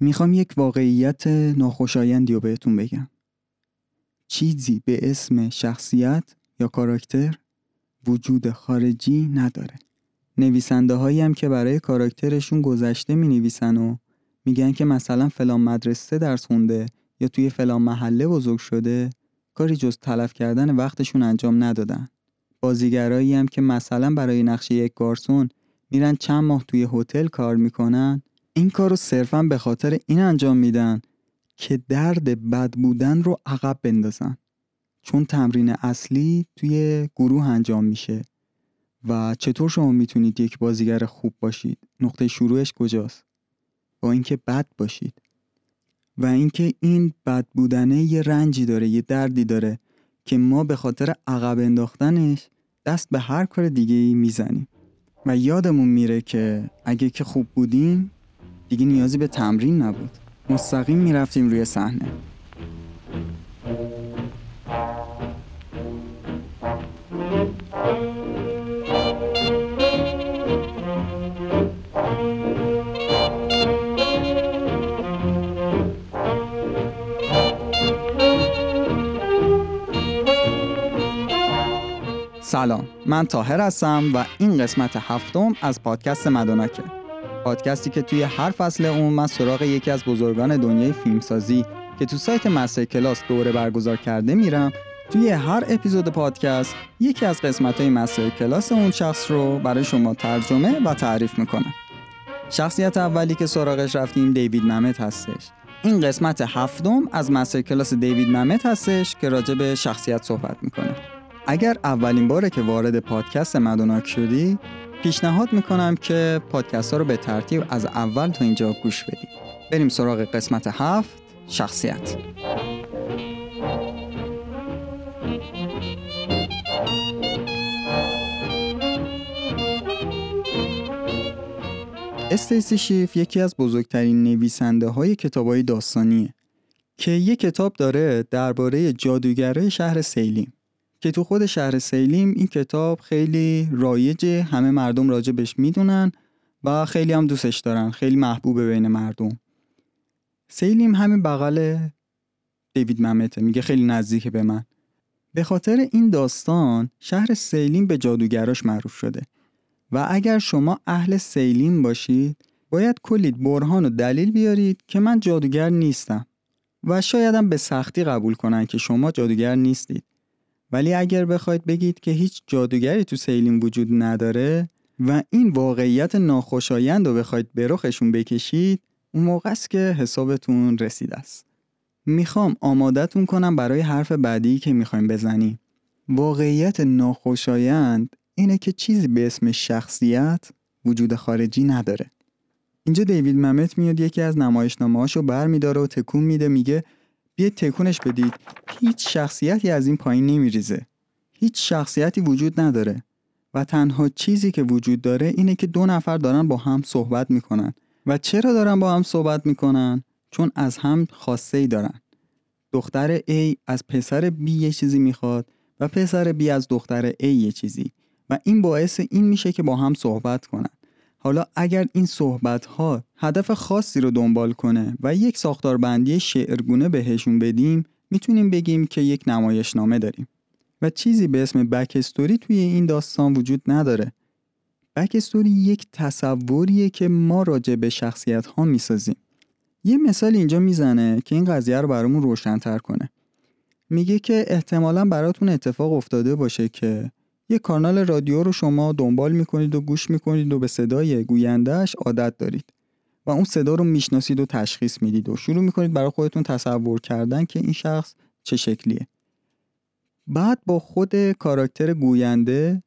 می‌خوام یک واقعیت ناخوشایندی رو بهتون بگم. چیزی به اسم شخصیت یا کاراکتر وجود خارجی نداره. نویسنده هایی هم که برای کاراکترشون گذشته می نویسن و میگن که مثلا فلان مدرسه درس خونده یا توی فلان محله بزرگ شده کاری جز تلف کردن وقتشون انجام ندادن. بازیگرایی هم که مثلا برای نقشه یک گارسون میرن چند ماه توی هتل کار می‌کنن این کار رو صرفا به خاطر این انجام میدن که درد بد بودن رو عقب بندازن. چون تمرین اصلی توی گروه انجام میشه و چطور شما می‌تونید یک بازیگر خوب باشید؟ نقطه شروعش کجاست؟ با اینکه بد باشید. و اینکه این بد بودنه یه رنجی داره یه دردی داره که ما به خاطر عقب انداختنش دست به هر کار دیگه ای می‌زنیم. و یادمون میره که اگه که خوب بودیم دیگه نیازی به تمرین نبود. مستقیم می‌رفتیم روی صحنه. سلام. من تاهر هستم و این قسمت هفتم از پادکست مدوناکه پادکستی که توی هر فصل اون من سراغ یکی از بزرگان دنیای فیلمسازی که تو سایت مستر کلاس دوره برگزار کرده میرم توی هر اپیزود پادکست یکی از قسمت های مستر کلاس اون شخص رو برای شما ترجمه و تعریف می‌کنم. شخصیت اولی که سراغش رفتیم دیوید ممت هستش. این قسمت هفتم از مستر کلاس دیوید ممت هستش که راجع به شخصیت صحبت می‌کنه. اگر اولین باره که وارد پادکست مدوناک شدی پیشنهاد می‌کنم که پادکست ها رو به ترتیب از اول تا اینجا گوش بدید. بریم سراغ قسمت هفت شخصیت. استیسی شیف یکی از بزرگترین نویسنده های کتاب های داستانیه که یک کتاب داره درباره جادوگرای شهر سیلیم. که تو خود شهر سیلیم این کتاب خیلی رایجه همه مردم راجبش می‌دونن و خیلی هم دوستش دارن خیلی محبوبه بین مردم. سیلیم همین بغل دیوید ممته میگه خیلی نزدیک به من. به خاطر این داستان شهر سیلیم به جادوگراش معروف شده و اگر شما اهل سیلیم باشید باید کلید برهان و دلیل بیارید که من جادوگر نیستم و شایدم به سختی قبول کنن که شما جادوگر نیستید. ولی اگر بخواید بگید که هیچ جادوگری تو سیلین وجود نداره و این واقعیت ناخوشایند رو بخواید به رخشون بکشید اون موقع است که حسابتون رسیده است. می‌خوام آمادتون کنم برای حرف بعدی که می‌خوایم بزنیم. واقعیت ناخوشایند اینه که چیزی به اسم شخصیت وجود خارجی نداره. اینجا دیوید ممت میاد یکی از نمایشنامه هاشو بر میداره و تکون میده میگه بیاید تکونش بدید. هیچ شخصیتی از این پایین نمیریزه. هیچ شخصیتی وجود نداره. و تنها چیزی که وجود داره اینه که دو نفر دارن با هم صحبت می‌کنن. و چرا دارن با هم صحبت می‌کنن؟ چون از هم خواسته ای دارن. دختر A از پسر B یه چیزی می‌خواد و پسر B از دختر A یه چیزی. و این باعث این میشه که با هم صحبت کنن. حالا اگر این صحبت ها هدف خاصی رو دنبال کنه و یک ساختاربندی شعرگونه بهشون بدیم می‌تونیم بگیم که یک نمایشنامه داریم. و چیزی به اسم بک استوری توی این داستان وجود نداره. بک استوری یک تصوریه که ما راجع به شخصیت ها می‌سازیم. یه مثال اینجا می‌زنه که این قضیه رو برامون روشنتر کنه. میگه که احتمالا براتون اتفاق افتاده باشه که یه کانال رادیو رو شما دنبال می‌کنید و گوش می‌کنید و به صدای گویندهش عادت دارید و اون صدا رو می‌شناسید و تشخیص می‌دید و شروع می‌کنید برای خودتون تصور کردن که این شخص چه شکلیه. بعد با خود کاراکتر گوینده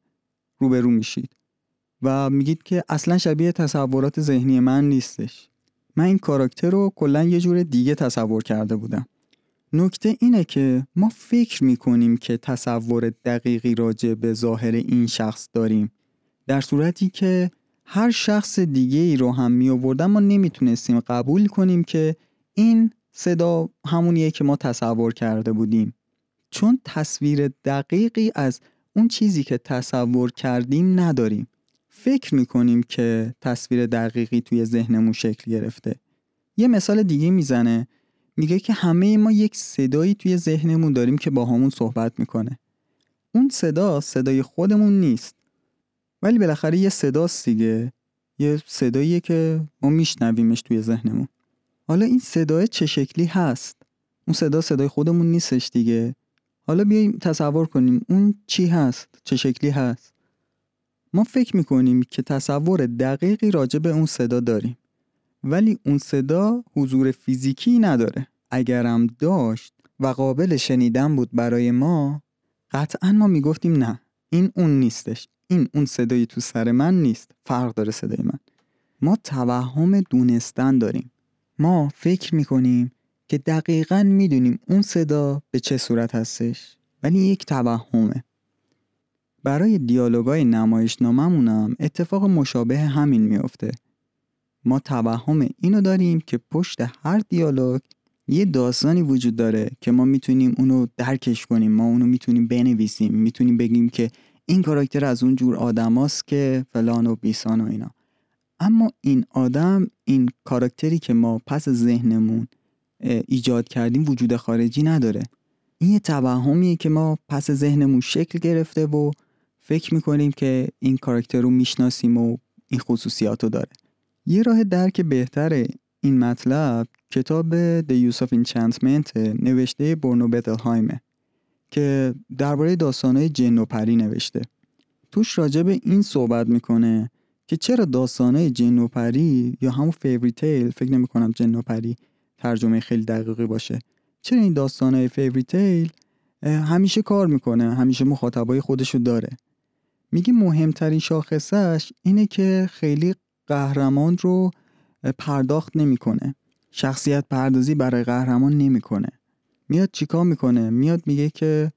روبرو میشید و میگید که اصلا شبیه تصورات ذهنی من نیستش. من این کاراکتر رو کلا یه جور دیگه تصور کرده بودم. نکته اینه که ما فکر می‌کنیم که تصور دقیقی راجع به ظاهر این شخص داریم. در صورتی که هر شخص دیگه ای رو هم می آوردن ما نمی‌تونستیم قبول کنیم که این صدا همونیه که ما تصور کرده بودیم. چون تصویر دقیقی از اون چیزی که تصور کردیم نداریم. فکر می‌کنیم که تصویر دقیقی توی ذهنمون شکل گرفته. یه مثال دیگه می‌زنه. میگه که همه ما یک صدایی توی ذهنمون داریم که با همون صحبت می‌کنه. اون صدا صدای خودمون نیست. ولی بالاخره یه صداست دیگه. یه صداییه که ما میشنویمش توی ذهنمون. حالا این صدای چه شکلی هست؟ اون صدا صدای خودمون نیستش دیگه. حالا بیایم تصور کنیم اون چی هست؟ چه شکلی هست؟ ما فکر می‌کنیم که تصور دقیقی راجع به اون صدا داریم. ولی اون صدا حضور فیزیکی نداره. اگرم داشت و قابل شنیدن بود برای ما قطعا ما می‌گفتیم نه این اون نیستش. این اون صدایی تو سر من نیست. فرق داره صدای من. ما توهم دونستن داریم. ما فکر می‌کنیم که دقیقا می‌دونیم اون صدا به چه صورت هستش ولی یک توهمه. برای دیالوگای نمایشناممونم اتفاق مشابه همین میافته. ما توهم اینو داریم که پشت هر دیالوگ یه داستانی وجود داره که ما می‌تونیم اونو درکش کنیم. ما اونو می‌تونیم بنویسیم. می‌تونیم بگیم که این کاراکتر از اون جور آدماست که فلان و بیسان و اینا. اما این آدم این کاراکتری که ما پس ذهنمون ایجاد کردیم وجود خارجی نداره. این یه توهمیه که ما پس ذهنمون شکل گرفته و فکر می‌کنیم که این کاراکتر رو می‌شناسیم و این خصوصیات رو داره. یه راه درک بهتر این مطلب کتاب The Use of Enchantment نوشته برنو بتلهایمه که درباره داستانهای جن و پری نوشته. توش راجع به این صحبت می‌کنه که چرا داستانهای جن و پری یا همون فیوری تیل فکر نمی کنم جن و پری ترجمه خیلی دقیقی باشه چرا این داستانهای فیوری تیل همیشه کار می‌کنه همیشه مخاطبای خودشو داره. میگه مهمترین شاخصش اینه که خیلی قهرمان رو پرداخت نمی‌کنه. شخصیت پردازی برای قهرمان نمی‌کنه. میاد چیکار می‌کنه؟ میاد میگه که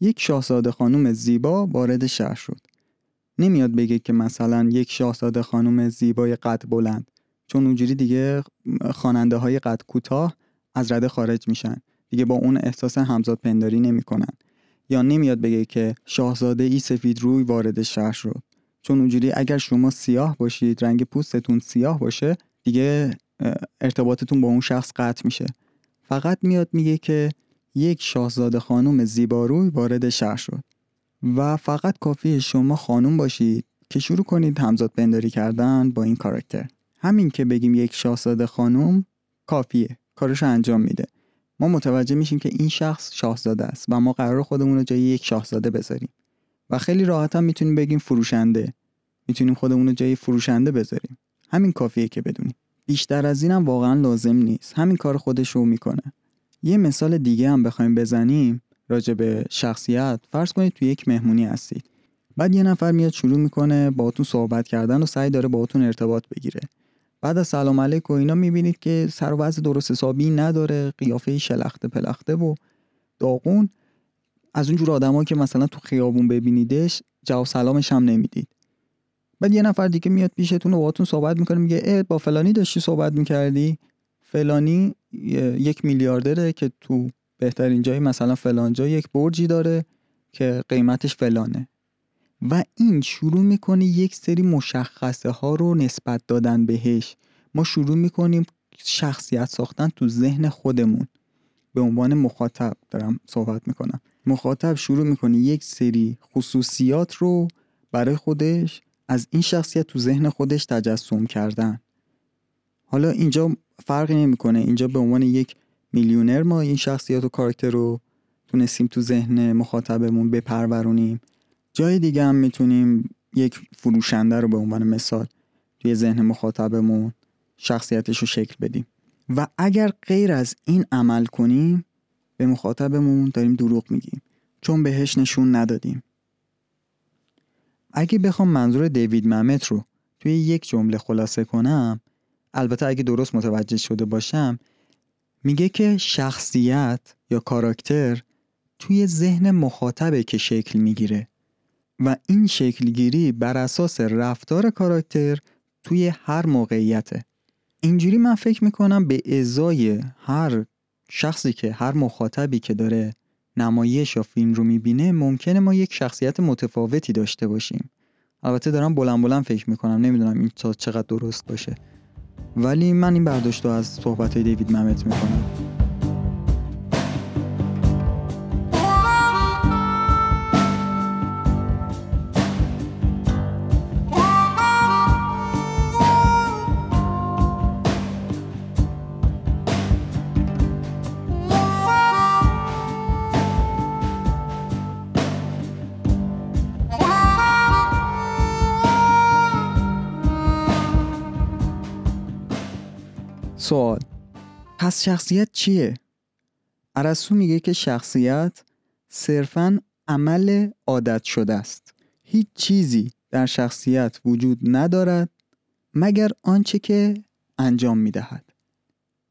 یک شاهزاده خانم زیبا وارد شهر شد. نمیاد بگه که مثلا یک شاهزاده خانم زیبای قد بلند چون اونجوری دیگه خواننده های قد کوتاه از رده خارج میشن. دیگه با اون احساس همزاد پنداری نمی‌کنن. یا نمیاد بگه که شاهزاده ای سفید روی وارد شهر شد. چون اونجوری اگر شما سیاه باشید رنگ پوستتون سیاه باشه دیگه ارتباطتون با اون شخص قطع میشه. فقط میاد میگه که یک شاهزاده خانم زیباروی وارد شهر شد و فقط کافی شما خانم باشید که شروع کنید همزاد پنداری کردن با این کاراکتر. همین که بگیم یک شاهزاده خانم کافیه کارش انجام میده. ما متوجه میشیم که این شخص شاهزاده است و ما قرار خودمون رو جای یک شاهزاده بذاریم. و خیلی راحت هم می‌تونیم بگیم فروشنده. می‌تونیم خودمون رو جای فروشنده بذاریم. همین کافیه که بدونیم. بیشتر از اینم واقعا لازم نیست. همین کار خودش رو می‌کنه. یه مثال دیگه هم بخوایم بزنیم راجع به شخصیت. فرض کنید تو یک مهمونی هستید. بعد یه نفر میاد شروع می‌کنه باهاتون صحبت کردن و سعی داره باهاتون ارتباط بگیره. بعد از سلام علیک و اینا می‌بینید که سر و درست حسابی نداره. قیافه شلخته پلخته و داغون. از اون جور آدمایی که مثلا تو خیابون ببینیدش جواب سلامش هم نمی‌دید. بعد یه نفر دیگه میاد پیشتون و باهاتون صحبت می‌کنه میگه اه با فلانی داشتی صحبت می‌کردی؟ فلانی یک میلیاردره که تو بهترین جایی مثلا فلان جا یک برجی داره که قیمتش فلانه. و این شروع می‌کنه یک سری مشخصه ها رو نسبت دادن بهش. ما شروع می‌کنیم شخصیت ساختن تو ذهن خودمون. به عنوان مخاطب دارم صحبت می‌کنم. مخاطب شروع می‌کنه یک سری خصوصیات رو برای خودش از این شخصیت تو ذهن خودش تجسم کردن. حالا اینجا فرقی نمی‌کنه. اینجا به عنوان یک میلیونر ما این شخصیت و کاراکتر رو تونستیم تو ذهن مخاطبمون بپرورونیم. جای دیگه هم می‌تونیم یک فروشنده رو به عنوان مثال توی ذهن مخاطبمون شخصیتش رو شکل بدیم. و اگر غیر از این عمل کنیم به مخاطبمون داریم دروغ میگیم. چون بهش نشون ندادیم. اگه بخوام منظور دیوید ممت رو توی یک جمله خلاصه کنم البته اگه درست متوجه شده باشم میگه که شخصیت یا کاراکتر توی ذهن مخاطبه که شکل می‌گیره. و این شکلگیری بر اساس رفتار کاراکتر توی هر موقعیته. اینجوری من فکر می‌کنم به ازای هر شخصی که هر مخاطبی که داره نمایش یا فیلم رو می‌بینه ممکنه ما یک شخصیت متفاوتی داشته باشیم. البته دارم بلند بلند فکر می‌کنم نمی‌دونم این تا چقدر درست باشه. ولی من این برداشت رو از صحبت های دیوید ممت می‌کنم. سوال. پس شخصیت چیه؟ عرسو میگه که شخصیت صرفا عمل عادت شده است. هیچ چیزی در شخصیت وجود ندارد مگر آنچه که انجام می‌دهد.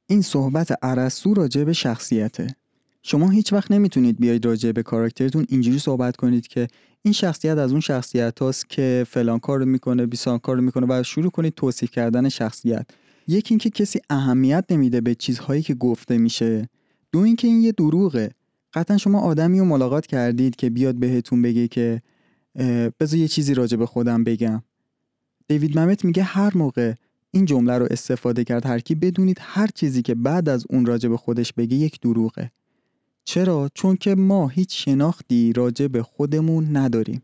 این صحبت عرسو راجع به شخصیته. شما هیچ وقت نمی‌تونید بیاید راجع به کاراکترتون اینجوری صحبت کنید که این شخصیت از اون شخصیت هاست که فلان کار رو می‌کنه بیسان کار رو می‌کنه و شروع کنید توصیف کردن شخصیت. یکی اینکه کسی اهمیت نمیده به چیزهایی که گفته میشه. دو اینکه این یه دروغه. قطعا شما آدمی رو ملاقات کردید که بیاد بهتون بگه که بذار یه چیزی راجع به خودم بگم. دیوید ممت میگه هر موقع این جمله رو استفاده کرد هر کی بدونید هر چیزی که بعد از اون راجع به خودش بگه یک دروغه. چرا؟ چون که ما هیچ شناختی راجع به خودمون نداریم.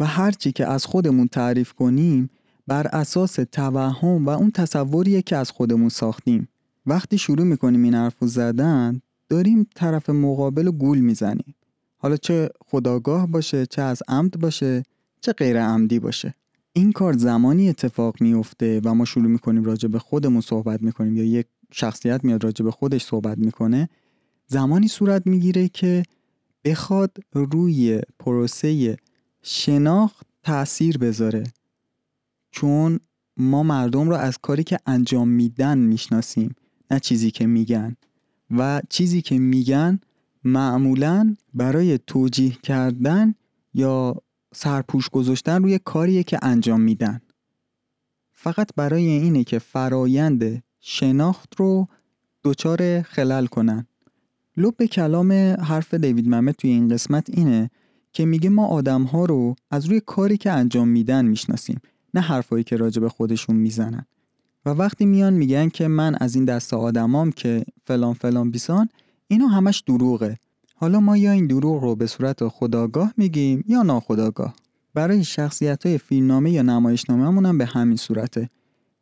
و هرچی که از خودمون تعریف کنیم بر اساس توهم و اون تصوریه که از خودمون ساختیم. وقتی شروع می‌کنیم این حرف زدن داریم طرف مقابل و گول می‌زنیم. حالا چه خداگاه باشه چه از عمد باشه چه غیر عمدی باشه. این کار زمانی اتفاق میفته و ما شروع می‌کنیم راجع به خودمون صحبت می‌کنیم یا یک شخصیت میاد راجع به خودش صحبت می‌کنه زمانی صورت می‌گیره که بخواد روی پروسه شناخت تاثیر بذاره. چون ما مردم رو از کاری که انجام میدن می‌شناسیم نه چیزی که میگن. و چیزی که میگن معمولا برای توجیه کردن یا سرپوش گذاشتن روی کاریه که انجام میدن. فقط برای اینه که فرایند شناخت رو دچار خلل کنن. لب کلام حرف دیوید محمد توی این قسمت اینه که میگه ما آدم ها رو از روی کاری که انجام میدن می‌شناسیم. نه حرفایی که راجع به خودشون می‌زنن. و وقتی میان میگن که من از این دست آدمام که فلان فلان بیسان اینو همش دروغه. حالا ما یا این دروغ رو به صورت خداگاه میگیم یا ناخداگاه. برای شخصیت های فیلمنامه یا نمایشنامه هم به همین صورته.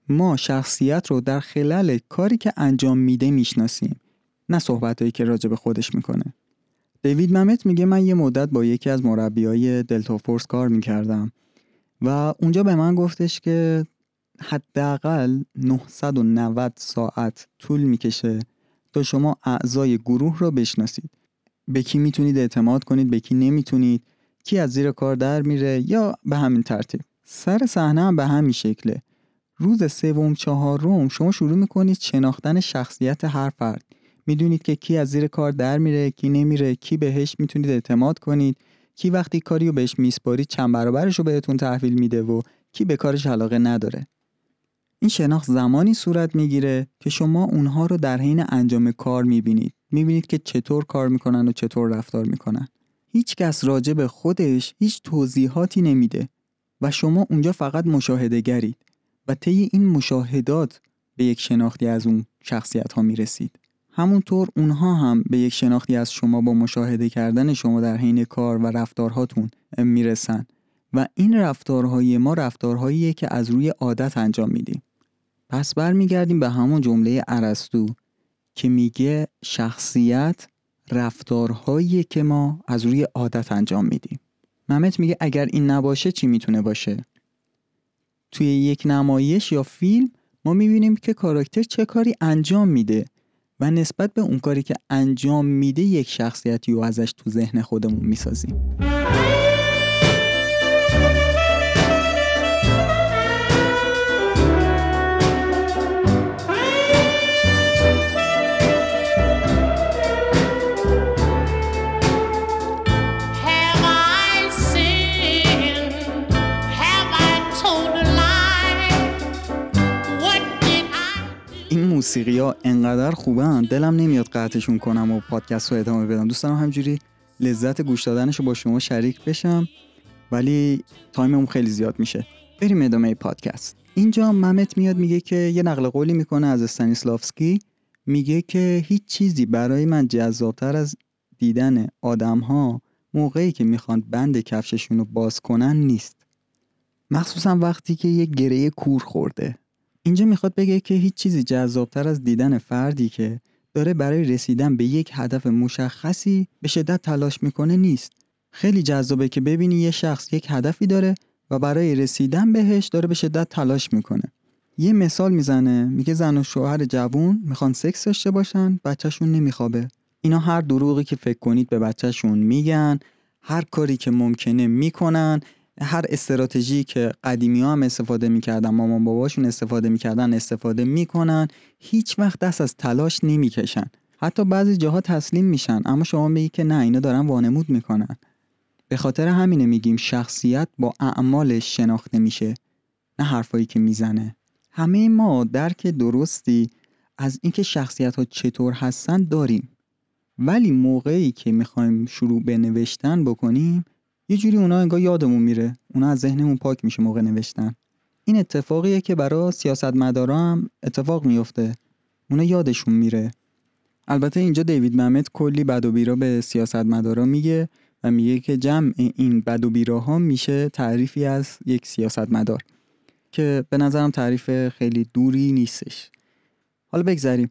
ما شخصیت رو در خلال کاری که انجام میده می‌شناسیم نه صحبتهایی که راجع به خودش می‌کنه. دیوید ممت میگه من یه مدت با یکی از مربیای دلتا فورس کار می‌کردم. و اونجا به من گفتش که حداقل 990 ساعت طول می‌کشه تا شما اعضای گروه رو بشناسید. به کی می‌تونید اعتماد کنید به کی نمی‌تونید کی از زیر کار در میره یا به همین ترتیب. سر صحنه هم به همین شکله. روز سوم چهارم شما شروع می‌کنید شناختن شخصیت هر فرد. می‌دونید که کی از زیر کار در میره کی نمیره کی بهش می‌تونید اعتماد کنید. کی وقتی کاری رو بهش میسپارید چند برابرش رو بهتون تحویل میده و کی به کارش علاقه نداره. این شناخت زمانی صورت می‌گیره که شما اونها رو در حین انجام کار می‌بینید. می‌بینید که چطور کار می‌کنن و چطور رفتار می‌کنن. هیچ کس راجع به خودش هیچ توضیحاتی نمیده و شما اونجا فقط مشاهده گرید و طی این مشاهدات به یک شناختی از اون شخصیت ها می‌رسید. همونطور اونها هم به یک شناختی از شما با مشاهده کردن شما در حین کار و رفتارهاتون می‌رسن و این رفتارهای ما رفتارهاییه که از روی عادت انجام میدیم. پس برمیگردیم به همون جمله ارسطو که میگه شخصیت رفتارهایی که ما از روی عادت انجام میدیم. محمد میگه اگر این نباشه چی می‌تونه باشه؟ توی یک نمایش یا فیلم ما می‌بینیم که کاراکتر چه کاری انجام میده و نسبت به اون کاری که انجام میده یک شخصیتی رو ازش تو ذهن خودمون می‌سازیم. موسیقی ها انقدر خوبن دلم نمیاد قطعشون کنم و پادکست رو ادامه بدم. دوست دارم همجوری لذت گوش دادنش رو با شما شریک بشم ولی تایممون خیلی زیاد میشه. بریم ادامه پادکست. اینجا ممت میاد میگه که یه نقل قولی می‌کنه از استانیسلافسکی میگه که هیچ چیزی برای من جذابتر از دیدن آدم ها موقعی که می‌خوان بند کفششون رو باز کنن نیست. مخصوصا وقتی که یه گره کور خورده. اینجا می‌خواد بگه که هیچ چیزی جذابتر از دیدن فردی که داره برای رسیدن به یک هدف مشخصی به شدت تلاش می‌کنه نیست. خیلی جذابه که ببینی یه شخص یک هدفی داره و برای رسیدن بهش داره به شدت تلاش می‌کنه. یه مثال می‌زنه میگه زن و شوهر جوون می‌خوان سکس داشته باشن بچهشون نمیخوابه. اینا هر دروغی که فکر کنید به بچهشون میگن هر کاری که ممکنه می‌کنن هر استراتژی که قدیمی ها هم استفاده می‌کردن مامان باباشون استفاده می‌کردن استفاده می‌کنن هیچ وقت دست از تلاش نمی‌کشن. حتی بعضی جاها تسلیم میشن اما شما میگی که نه اینا دارن وانمود می‌کنن. به خاطر همینه میگیم شخصیت با اعمالش شناخته میشه نه حرفایی که می‌زنه. همه ما درک درستی از اینکه شخصیت ها چطور هستن داریم. ولی موقعی که می‌خوایم شروع به نوشتن بکنیم یه جوری اونا انگار یادمون میره. اونا از ذهنمون پاک میشه موقع نوشتن. این اتفاقیه که برای سیاستمدارا هم اتفاق میفته. اونا یادشون میره. البته اینجا دیوید محمد کلی بد و بیرا به سیاستمدارا میگه و میگه که جمع این بد و بیراها میشه تعریفی از یک سیاستمدار که به نظرم تعریف خیلی دوری نیستش. حالا بگذریم.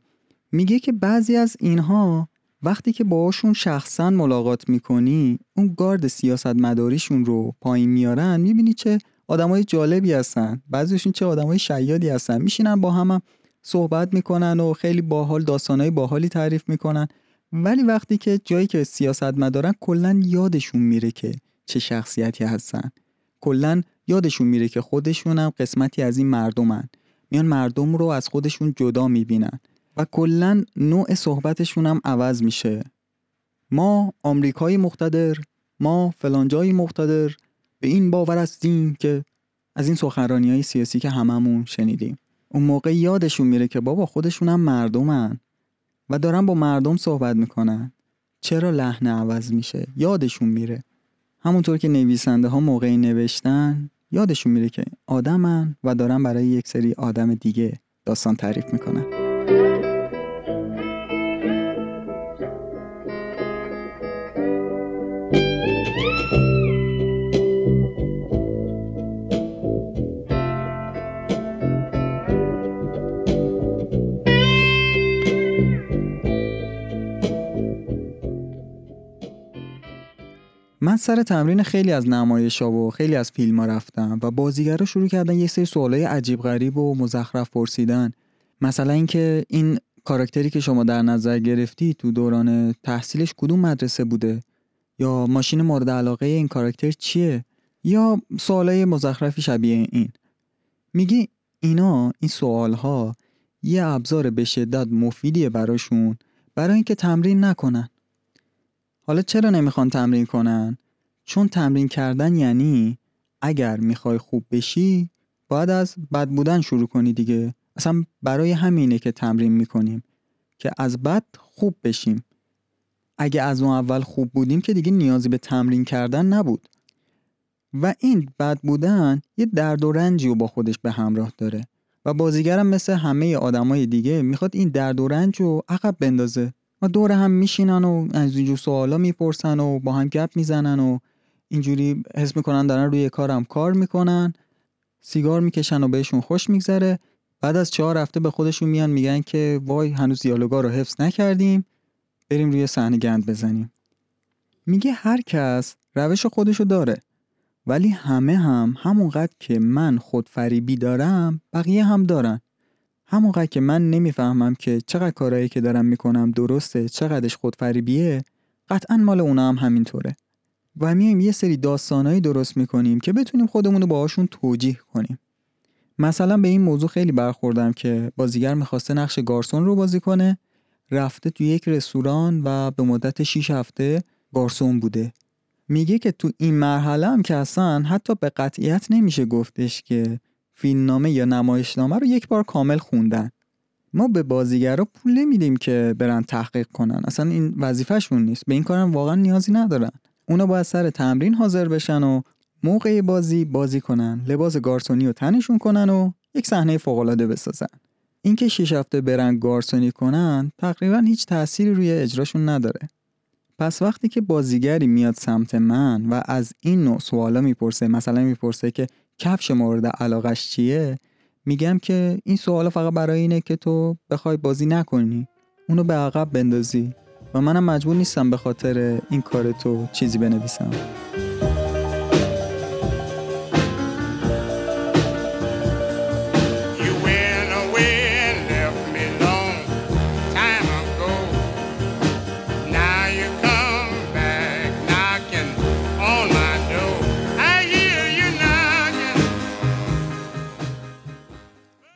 میگه که بعضی از اینها وقتی که باهاشون شخصا ملاقات می‌کنی اون گارد سیاست مداریشون رو پایین میارن می‌بینی چه آدمای جالبی هستن. بعضیشون چه آدمای شیادی هستن. میشینن با هم, هم صحبت می‌کنن و خیلی باحال داستانای باحالی تعریف می‌کنن. ولی وقتی که جایی که سیاست مدارن کلا یادشون میره که چه شخصیتی هستن. کلا یادشون میره که خودشون هم قسمتی از این مردمن. میان مردم رو از خودشون جدا می‌بینن. و کلا نوع صحبتشون هم عوض میشه. ما آمریکایی مقتدر ما فلانجایی مقتدر به این باور هستیم که از این سخنرانی های سیاسی که هممون شنیدیم. اون موقع یادشون میره که بابا خودشون هم مردمن و دارن با مردم صحبت می‌کنن. چرا لحن عوض میشه؟ یادشون میره. همونطور که نویسنده ها موقعی نوشتن یادشون میره که آدمن و دارن برای یک سری آدم دیگه داستان تعریف می‌کنن. من سر تمرین خیلی از نمایش ها و خیلی از فیلم ها رفتم و بازیگرا شروع کردن یه سری سوالای عجیب غریب و مزخرف پرسیدن. مثلا اینکه این کاراکتری که شما در نظر گرفتی تو دوران تحصیلش کدوم مدرسه بوده؟ یا ماشین مورد علاقه این کاراکتر چیه؟ یا سوالای مزخرفی شبیه این. میگی اینا این سوال ها یه ابزار به شدت مفیدیه براشون برای اینکه تمرین نکنن. حالا چرا نمی‌خوان تمرین کنن؟ چون تمرین کردن یعنی اگر می‌خوای خوب بشی باید از بد بودن شروع کنی دیگه. اصلا برای همینه که تمرین می‌کنیم که از بد خوب بشیم. اگه از اون اول خوب بودیم که دیگه نیازی به تمرین کردن نبود. و این بد بودن یه درد و رنجی رو با خودش به همراه داره. و بازیگرم مثل همه آدمای دیگه می‌خواد این درد و رنج رو عقب بندازه. و دور هم میشینن و از اینجور سوالا می‌پرسن و با هم گپ می‌زنن و اینجوری حس می‌کنن دارن روی کارم کار می‌کنن سیگار می‌کشن و بهشون خوش میگذره. بعد از چهار هفته به خودشون میان میگن که وای هنوز دیالوگا رو حفظ نکردیم بریم روی صحنه گند بزنیم. میگه هر کس روش خودشو داره ولی همه هم همونقدر که من خود فریبی دارم بقیه هم دارن. همونقدر که من نمی‌فهمم که چقدر کارهایی که دارم می‌کنم درسته چقدرش خودفریبیه قطعا مال اونا هم همینطوره. و میایم یه سری داستانایی درست می‌کنیم که بتونیم خودمون رو باهاشون توجیه کنیم. مثلا به این موضوع خیلی برخوردم که بازیگر می‌خواسته نقش گارسون رو بازی کنه رفته تو یک رستوران و به مدت 6 هفته گارسون بوده. میگه که تو این مرحله هم که اصلا حتی به قطعیت نمیشه گفتش که فیلمنامه یا نمایشنامه رو یک بار کامل خوندن. ما به بازیگرا پول نمیدیم که برن تحقیق کنن. اصلا این وظیفهشون نیست. به این کارم واقعا نیازی ندارن. اونا باید سر تمرین حاضر بشن و موقع بازی بازی کنن. لباس گارسونی رو تنشون کنن و یک صحنه فوقالعاده بسازن. اینکه شیش هفته برن گارسونی کنن تقریبا هیچ تأثیری روی اجراشون نداره. پس وقتی که بازیگری میاد سمت من و از این نوع سوالا می‌پرسه مثلا می‌پرسه که کفش مورد علاقش چیه؟ میگم که این سوالا فقط برای اینه که تو بخوای بازی نکنی. اونو به عقب بندازی. و منم مجبور نیستم به خاطر این کار تو چیزی بنویسم.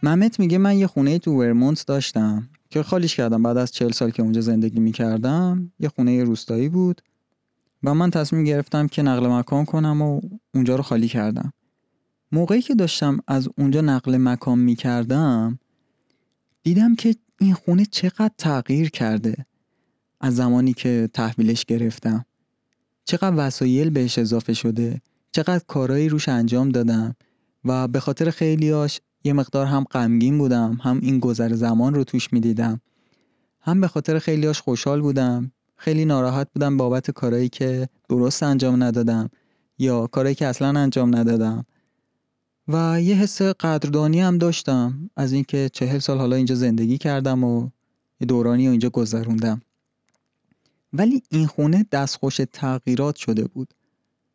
ممت میگه من یه خونه تو ورمونت داشتم که خالیش کردم بعد از چل سال که اونجا زندگی می‌کردم. یه خونه روستایی بود و من تصمیم گرفتم که نقل مکان کنم و اونجا رو خالی کردم. موقعی که داشتم از اونجا نقل مکان می‌کردم دیدم که این خونه چقدر تغییر کرده از زمانی که تحویلش گرفتم. چقدر وسایل بهش اضافه شده چقدر کارایی روش انجام دادم و به خاطر خیلیاش یه مقدار هم غمگین بودم هم این گذر زمان رو توش می‌دیدم. هم به خاطر خیلیاش خوشحال بودم. خیلی ناراحت بودم بابت کارایی که درست انجام ندادم یا کارایی که اصلا انجام ندادم. و یه حس قدردانی هم داشتم از اینکه چهل سال حالا اینجا زندگی کردم و یه دورانی رو اینجا گذروندم. ولی این خونه دستخوش تغییرات شده بود.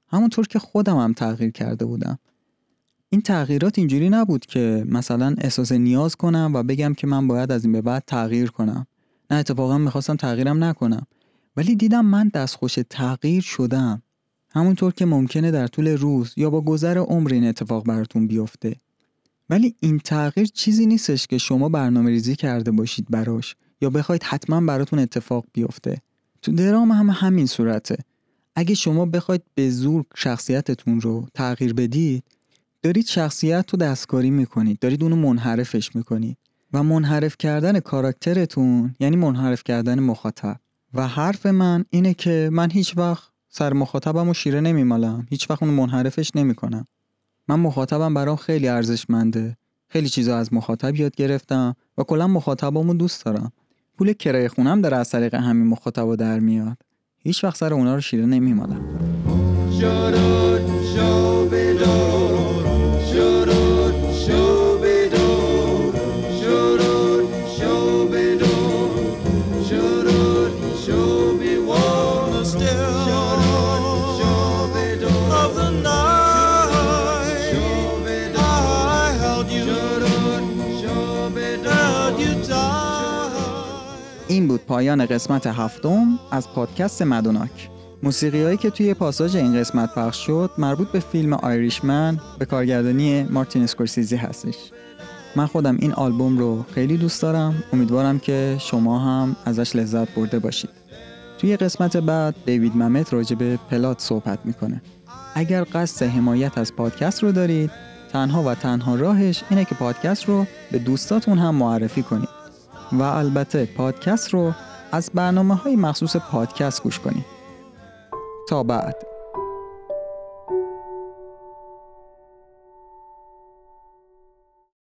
همونطور که خودم هم تغییر کرده بودم. این تغییرات اینجوری نبود که مثلا احساس نیاز کنم و بگم که من باید از این به بعد تغییر کنم. نه اتفاقا می‌خواستم تغییرم نکنم. ولی دیدم من دستخوش تغییر شدم. همونطور که ممکنه در طول روز یا با گذر عمر این اتفاق براتون بیفته. ولی این تغییر چیزی نیستش که شما برنامه ریزی کرده باشید براش یا بخواید حتما براتون اتفاق بیفته. تو درام هم همین صورته. اگه شما بخواید به زور شخصیتتون رو تغییر بدید دارید شخصیت رو دستکاری می‌کنید دارید اونو منحرفش می‌کنید و منحرف کردن کاراکترتون یعنی منحرف کردن مخاطب. و حرف من اینه که من هیچ وقت سر مخاطبم رو شیره نمیمالم هیچ وقت اونو منحرفش نمی‌کنم. من مخاطبم برام خیلی ارزشمنده خیلی چیزا از مخاطب یاد گرفتم و کلا مخاطبامو دوست دارم. پول کرایه خونم داره از طریق همین مخاطبا در میاد. هیچ وقت سر اونا رو شیره نمیمالم. این بود پایان قسمت هفتم از پادکست مدوناک. موسیقی هایی که توی پاساژ این قسمت پخش شد مربوط به فیلم آیریشمن به کارگردانی مارتین اسکورسیزی هستش. من خودم این آلبوم رو خیلی دوست دارم. امیدوارم که شما هم ازش لذت برده باشید. توی قسمت بعد دیوید ممت راجع به پلات صحبت می‌کنه. اگر قصد حمایت از پادکست رو دارید تنها و تنها راهش اینه که پادکست رو به دوستاتون هم معرفی کنید. و البته پادکست رو از برنامه های مخصوص پادکست گوش کنید. تا بعد.